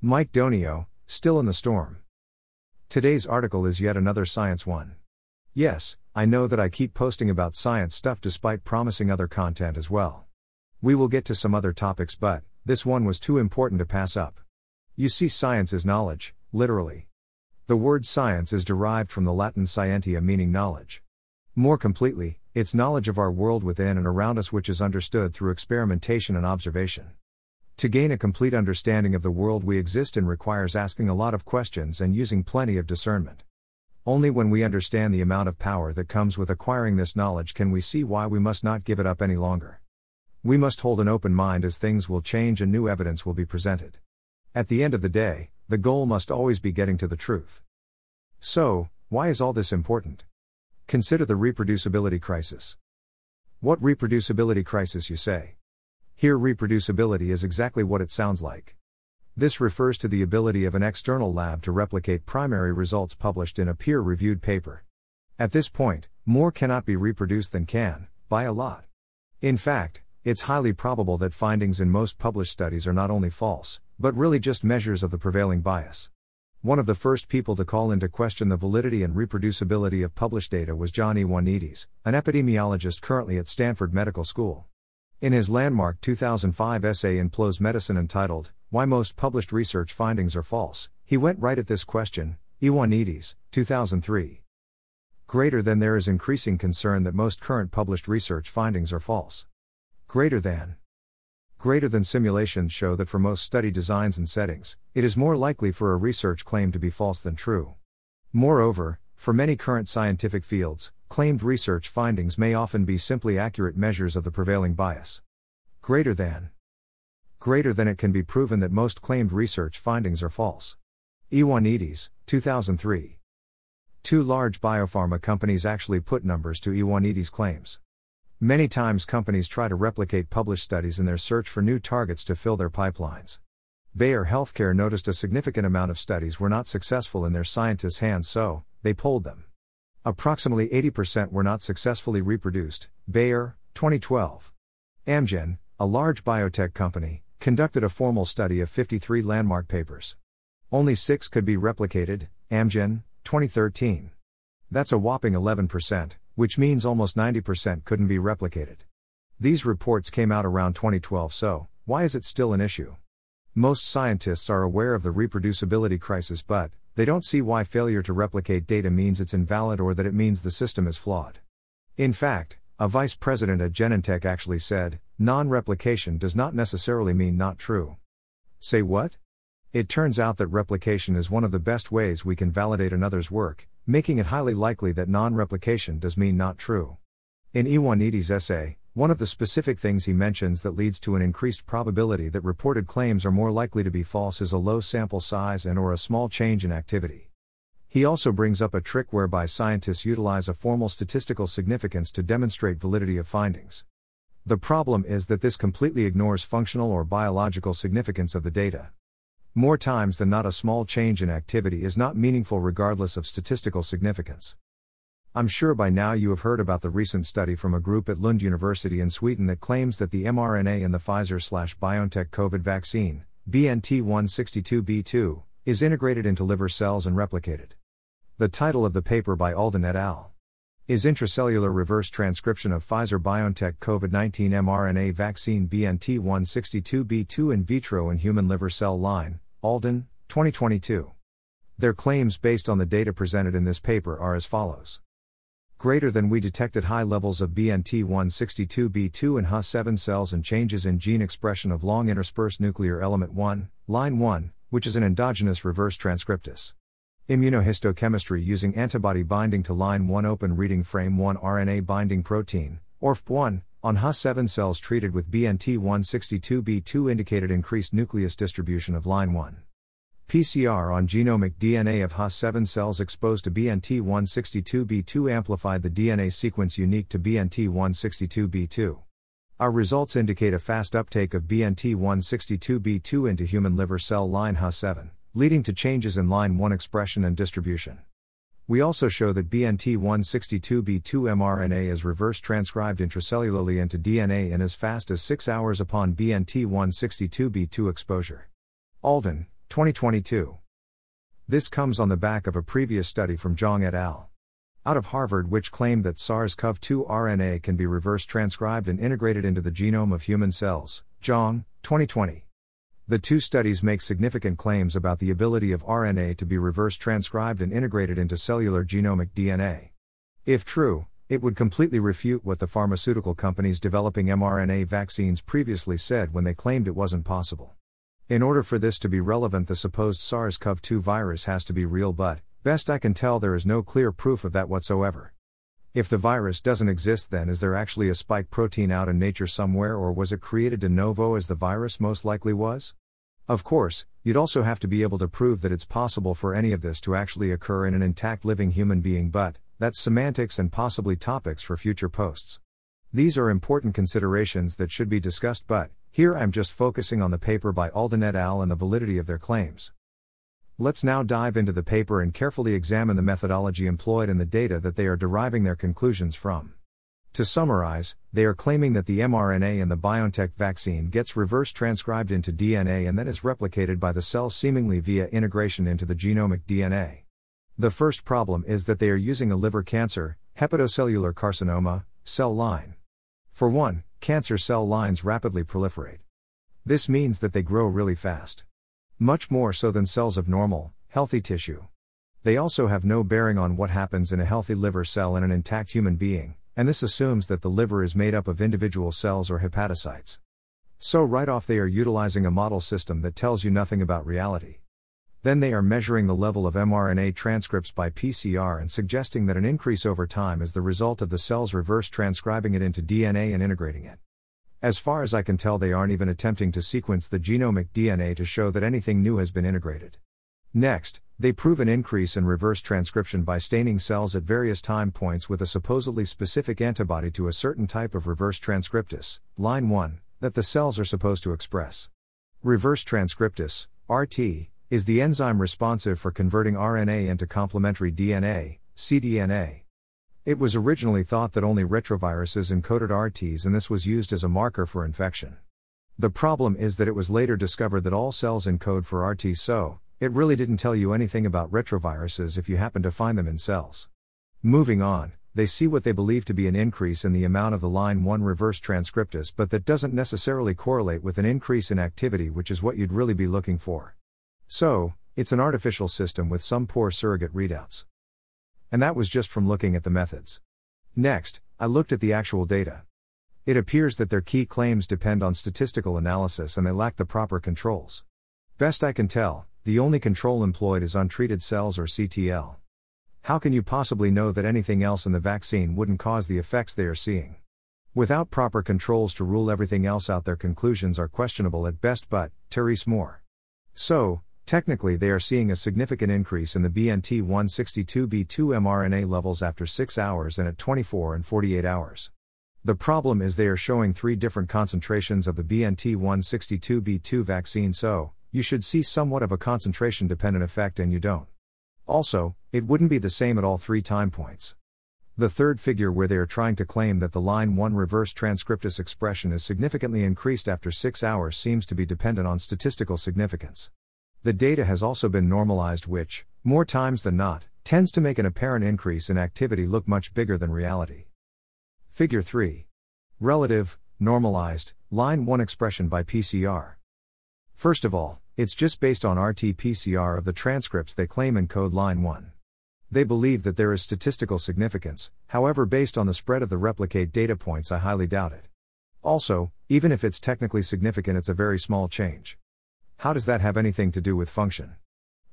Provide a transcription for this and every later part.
Mike Donio, still in the storm. Today's article is yet another science one. Yes, I know that I keep posting about science stuff despite promising other content as well. We will get to some other topics, but this one was too important to pass up. You see, science is knowledge, literally. The word science is derived from the Latin scientia meaning knowledge. More completely, it's knowledge of our world within and around us which is understood through experimentation and observation. To gain a complete understanding of the world we exist in requires asking a lot of questions and using plenty of discernment. Only when we understand the amount of power that comes with acquiring this knowledge can we see why we must not give it up any longer. We must hold an open mind as things will change and new evidence will be presented. At the end of the day, the goal must always be getting to the truth. So, why is all this important? Consider the reproducibility crisis. What reproducibility crisis, you say? Here, reproducibility is exactly what it sounds like. This refers to the ability of an external lab to replicate primary results published in a peer reviewed paper. At this point, more cannot be reproduced than can, by a lot. In fact, it's highly probable that findings in most published studies are not only false, but really just measures of the prevailing bias. One of the first people to call into question the validity and reproducibility of published data was John Ioannidis, an epidemiologist currently at Stanford Medical School. In his landmark 2005 essay in PLOS Medicine entitled, Why Most Published Research Findings Are False, he went right at this question. Ioannidis, 2003. Greater than there is increasing concern that most current published research findings are false. Greater than. Greater than simulations show that for most study designs and settings, it is more likely for a research claim to be false than true. Moreover, for many current scientific fields, claimed research findings may often be simply accurate measures of the prevailing bias. Greater than. Greater than it can be proven that most claimed research findings are false. Ioannidis, 2003. Two large biopharma companies actually put numbers to Ioannidis' claims. Many times companies try to replicate published studies in their search for new targets to fill their pipelines. Bayer Healthcare noticed a significant amount of studies were not successful in their scientists' hands, so they pulled them. Approximately 80% were not successfully reproduced. Bayer, 2012. Amgen, a large biotech company, conducted a formal study of 53 landmark papers. Only six could be replicated. Amgen, 2013. That's a whopping 11%, which means almost 90% couldn't be replicated. These reports came out around 2012, so why is it still an issue? Most scientists are aware of the reproducibility crisis, but they don't see why failure to replicate data means it's invalid or that it means the system is flawed. In fact, a vice president at Genentech actually said, non replication does not necessarily mean not true. Say what? It turns out that replication is one of the best ways we can validate another's work, making it highly likely that non replication does mean not true. In Ioannidis' essay, one of the specific things he mentions that leads to an increased probability that reported claims are more likely to be false is a low sample size and or a small change in activity. He also brings up a trick whereby scientists utilize a formal statistical significance to demonstrate validity of findings. The problem is that this completely ignores functional or biological significance of the data. More times than not, a small change in activity is not meaningful regardless of statistical significance. I'm sure by now you have heard about the recent study from a group at Lund University in Sweden that claims that the mRNA in the Pfizer/BioNTech COVID vaccine, BNT162b2, is integrated into liver cells and replicated. The title of the paper by Alden et al. is Intracellular Reverse Transcription of Pfizer BioNTech COVID 19 mRNA Vaccine BNT162b2 in vitro in human liver cell line, Alden, 2022. Their claims based on the data presented in this paper are as follows greater than we detected high levels of BNT162b2 in Huh7 cells and changes in gene expression of long interspersed nuclear element 1, line 1, which is an endogenous reverse transcriptase. Immunohistochemistry using antibody binding to line 1 open reading frame 1 RNA binding protein, ORF1, on Huh7 cells treated with BNT162b2 indicated increased nucleus distribution of line 1. PCR on genomic DNA of Huh7 cells exposed to BNT162b2 amplified the DNA sequence unique to BNT162b2. Our results indicate a fast uptake of BNT162b2 into human liver cell line Huh7, leading to changes in line 1 expression and distribution. We also show that BNT162b2 mRNA is reverse transcribed intracellularly into DNA in as fast as 6 hours upon BNT162b2 exposure. Alden, 2022. This comes on the back of a previous study from Zhang et al. Out of Harvard, which claimed that SARS CoV 2 RNA can be reverse transcribed and integrated into the genome of human cells. Zhang, 2020. The two studies make significant claims about the ability of RNA to be reverse transcribed and integrated into cellular genomic DNA. If true, it would completely refute what the pharmaceutical companies developing mRNA vaccines previously said when they claimed it wasn't possible. In order for this to be relevant, the supposed SARS CoV 2 virus has to be real, but, best I can tell, there is no clear proof of that whatsoever. If the virus doesn't exist, then is there actually a spike protein out in nature somewhere, or was it created de novo as the virus most likely was? Of course, you'd also have to be able to prove that it's possible for any of this to actually occur in an intact living human being, but that's semantics and possibly topics for future posts. These are important considerations that should be discussed, but here I'm just focusing on the paper by Alden et al. and the validity of their claims. Let's now dive into the paper and carefully examine the methodology employed and the data that they are deriving their conclusions from. To summarize, they are claiming that the mRNA in the BioNTech vaccine gets reverse transcribed into DNA and then is replicated by the cell seemingly via integration into the genomic DNA. The first problem is that they are using a liver cancer, hepatocellular carcinoma, cell line. For one, cancer cell lines rapidly proliferate. This means that they grow really fast. Much more so than cells of normal, healthy tissue. They also have no bearing on what happens in a healthy liver cell in an intact human being, and this assumes that the liver is made up of individual cells or hepatocytes. So, right off, they are utilizing a model system that tells you nothing about reality. Then they are measuring the level of mRNA transcripts by PCR and suggesting that an increase over time is the result of the cells reverse transcribing it into DNA and integrating it. As far as I can tell, they aren't even attempting to sequence the genomic DNA to show that anything new has been integrated. Next, they prove an increase in reverse transcription by staining cells at various time points with a supposedly specific antibody to a certain type of reverse transcriptase, line 1, that the cells are supposed to express. Reverse transcriptase, RT, is the enzyme responsive for converting RNA into complementary DNA, cDNA. It was originally thought that only retroviruses encoded RTs and this was used as a marker for infection. The problem is that it was later discovered that all cells encode for RT so, it really didn't tell you anything about retroviruses if you happen to find them in cells. Moving on, they see what they believe to be an increase in the amount of the line 1 reverse transcriptase, but that doesn't necessarily correlate with an increase in activity, which is what you'd really be looking for. So, it's an artificial system with some poor surrogate readouts. And that was just from looking at the methods. Next, I looked at the actual data. It appears that their key claims depend on statistical analysis and they lack the proper controls. Best I can tell, the only control employed is untreated cells or CTL. How can you possibly know that anything else in the vaccine wouldn't cause the effects they are seeing? Without proper controls to rule everything else out, their conclusions are questionable at best, but, there's more. So, technically, they are seeing a significant increase in the BNT 162b2 mRNA levels after 6 hours and at 24 and 48 hours. The problem is they are showing three different concentrations of the BNT 162b2 vaccine, so, you should see somewhat of a concentration dependent effect and you don't. Also, it wouldn't be the same at all three time points. The third figure, where they are trying to claim that the line 1 reverse transcriptase expression is significantly increased after 6 hours, seems to be dependent on statistical significance. The data has also been normalized, which, more times than not, tends to make an apparent increase in activity look much bigger than reality. Figure 3. Relative, normalized, line 1 expression by PCR. First of all, it's just based on RT PCR of the transcripts they claim encode line 1. They believe that there is statistical significance, however, based on the spread of the replicate data points, I highly doubt it. Also, even if it's technically significant, it's a very small change. How does that have anything to do with function?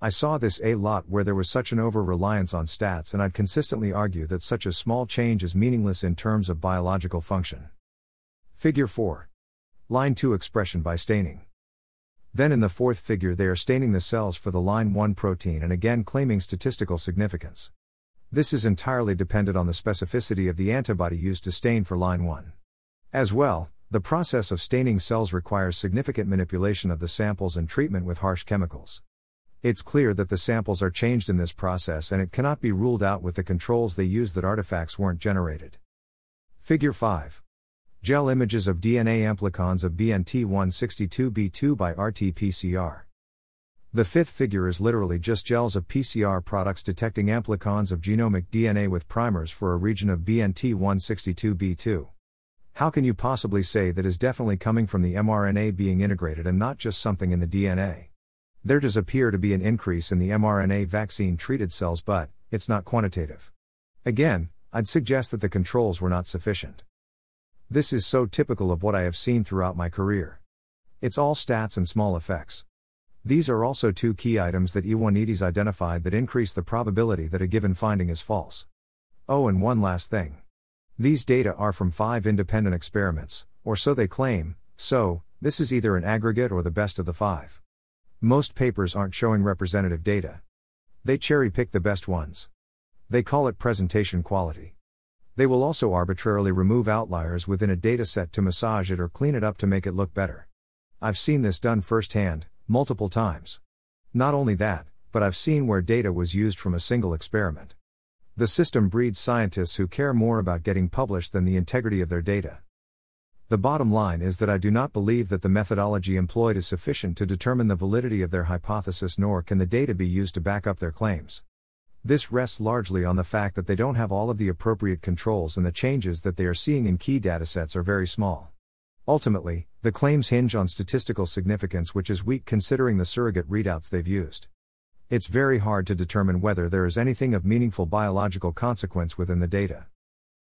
I saw this a lot where there was such an over reliance on stats, and I'd consistently argue that such a small change is meaningless in terms of biological function. Figure 4. Line 2 expression by staining. Then in the fourth figure, they are staining the cells for the line 1 protein and again claiming statistical significance. This is entirely dependent on the specificity of the antibody used to stain for line 1. As well, the process of staining cells requires significant manipulation of the samples and treatment with harsh chemicals. It's clear that the samples are changed in this process and it cannot be ruled out with the controls they use that artifacts weren't generated. Figure 5. Gel images of DNA amplicons of BNT162b2 by RT PCR. The fifth figure is literally just gels of PCR products detecting amplicons of genomic DNA with primers for a region of BNT162b2. How can you possibly say that is definitely coming from the mRNA being integrated and not just something in the DNA? There does appear to be an increase in the mRNA vaccine treated cells, but it's not quantitative. Again, I'd suggest that the controls were not sufficient. This is so typical of what I have seen throughout my career. It's all stats and small effects. These are also two key items that Ioannidis identified that increase the probability that a given finding is false. Oh, and one last thing. These data are from five independent experiments, or so they claim, so, this is either an aggregate or the best of the five. Most papers aren't showing representative data. They cherry pick the best ones. They call it presentation quality. They will also arbitrarily remove outliers within a dataset to massage it or clean it up to make it look better. I've seen this done firsthand, multiple times. Not only that, but I've seen where data was used from a single experiment. The system breeds scientists who care more about getting published than the integrity of their data. The bottom line is that I do not believe that the methodology employed is sufficient to determine the validity of their hypothesis, nor can the data be used to back up their claims. This rests largely on the fact that they don't have all of the appropriate controls and the changes that they are seeing in key datasets are very small. Ultimately, the claims hinge on statistical significance, which is weak considering the surrogate readouts they've used it's very hard to determine whether there is anything of meaningful biological consequence within the data.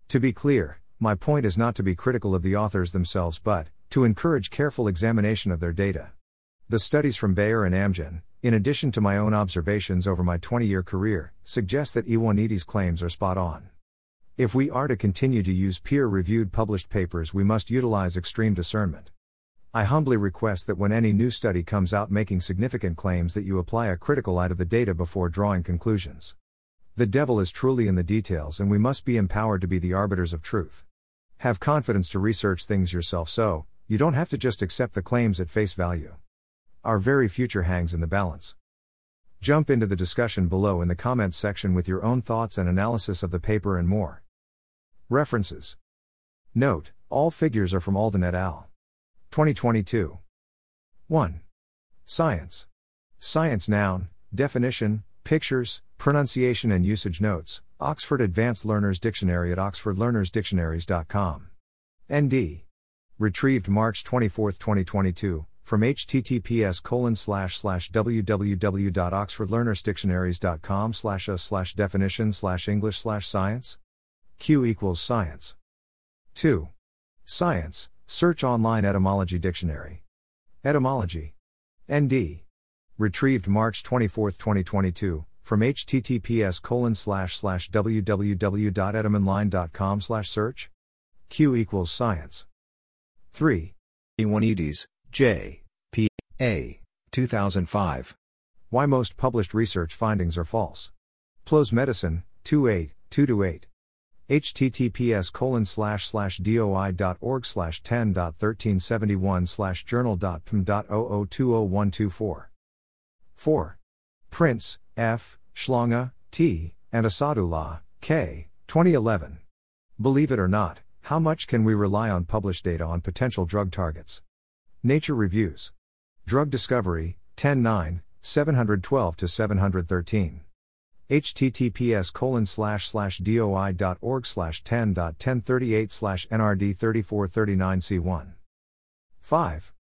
To be clear, my point is not to be critical of the authors themselves but to encourage careful examination of their data. The studies from Bayer and Amgen, in addition to my own observations over my 20 year career, suggest that Ioannidis' claims are spot on. If we are to continue to use peer reviewed published papers, we must utilize extreme discernment. I humbly request that when any new study comes out making significant claims that you apply a critical eye to the data before drawing conclusions. The devil is truly in the details and we must be empowered to be the arbiters of truth. Have confidence to research things yourself so, you don't have to just accept the claims at face value. Our very future hangs in the balance. Jump into the discussion below in the comments section with your own thoughts and analysis of the paper and more. References Note, all figures are from Alden et al. 2022. 1. Science. Science noun, definition, pictures, pronunciation and usage notes, Oxford Advanced Learners Dictionary at oxfordlearnersdictionaries.com. ND. Retrieved March 24, 2022, from https colon slash slash www.oxfordlearnersdictionaries.com slash a slash definition slash english slash science q equals science 2 science Search online etymology dictionary. Etymology. ND. Retrieved March 24, 2022, from https colon slash slash www.etymonline.com slash search. Q equals science. 3. Ioannidis, J. P. A. 2005. Why most published research findings are false. PLOS Medicine, 28, 2 8 https colon slash slash doi.org slash 10.1371 slash journal.pm.00200124. 4. Prinz, F., Schlange, T., and Asadullah, K., 2011. Believe it or not, how much can we rely on published data on potential drug targets? Nature Reviews. Drug Discovery, 10 9, 712 713 https colon slash slash doi.org slash 10.1038 slash nrd 3439 c1 5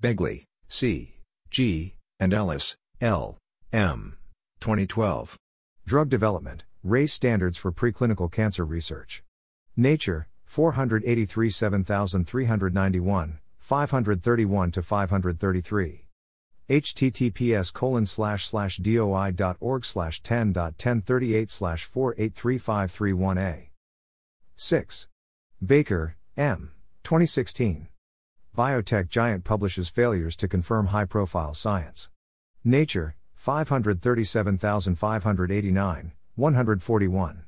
begley c g and ellis l m. 2012 drug development race standards for preclinical cancer research. Nature 483 7391 531 to 533 https colon slash slash doi.org slash 10.1038 slash 483531a. 6. Baker, M. 2016. Biotech giant publishes failures to confirm high profile science. Nature, 537,589, 141.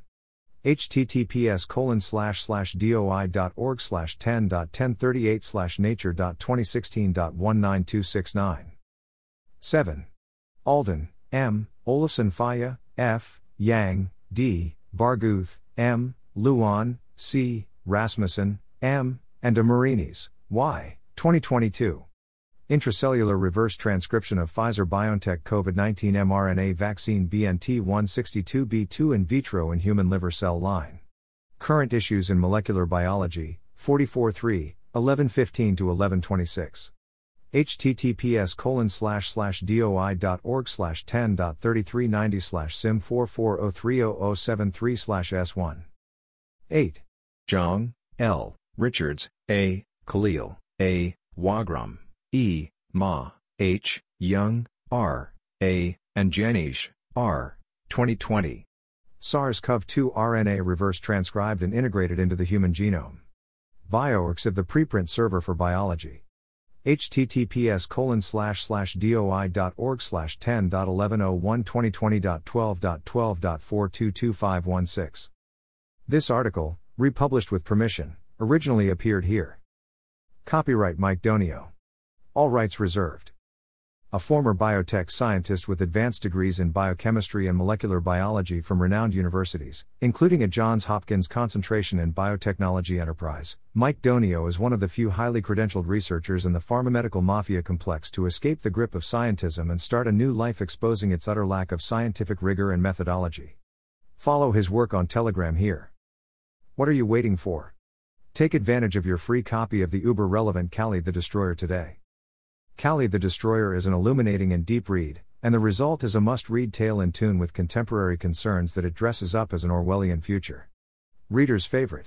https colon slash slash doi.org slash 10.1038 slash nature.2016.19269 7. Alden, M., Olofsson Falla, F., Yang, D., Barghouth, M., Luan, C., Rasmussen, M., and de Y., 2022. Intracellular reverse transcription of Pfizer BioNTech COVID 19 mRNA vaccine BNT 162b2 in vitro in human liver cell line. Current issues in molecular biology 44 3, 1115 to 1126 https colon slash slash doi.org slash 10.3390 slash sim 4403073 slash s1 8 Zhang, L, Richards, A, Khalil, A, Wogram, E, Ma, H, Young, R, A, and Jaenisch, R, 2020. SARS CoV 2 RNA reverse transcribed and integrated into the human genome. bioRxiv the preprint server for biology https colon slash slash doi.org slash 10.11012020.12.4222516. This article, republished with permission, originally appeared here. Copyright Mike Donio. All rights reserved a former biotech scientist with advanced degrees in biochemistry and molecular biology from renowned universities, including a Johns Hopkins concentration in biotechnology enterprise. Mike Donio is one of the few highly credentialed researchers in the pharmamedical mafia complex to escape the grip of scientism and start a new life exposing its utter lack of scientific rigor and methodology. Follow his work on Telegram here. What are you waiting for? Take advantage of your free copy of the uber relevant Kali the Destroyer today. Kali the Destroyer is an illuminating and deep read, and the result is a must read tale in tune with contemporary concerns that it dresses up as an Orwellian future. Reader's favorite.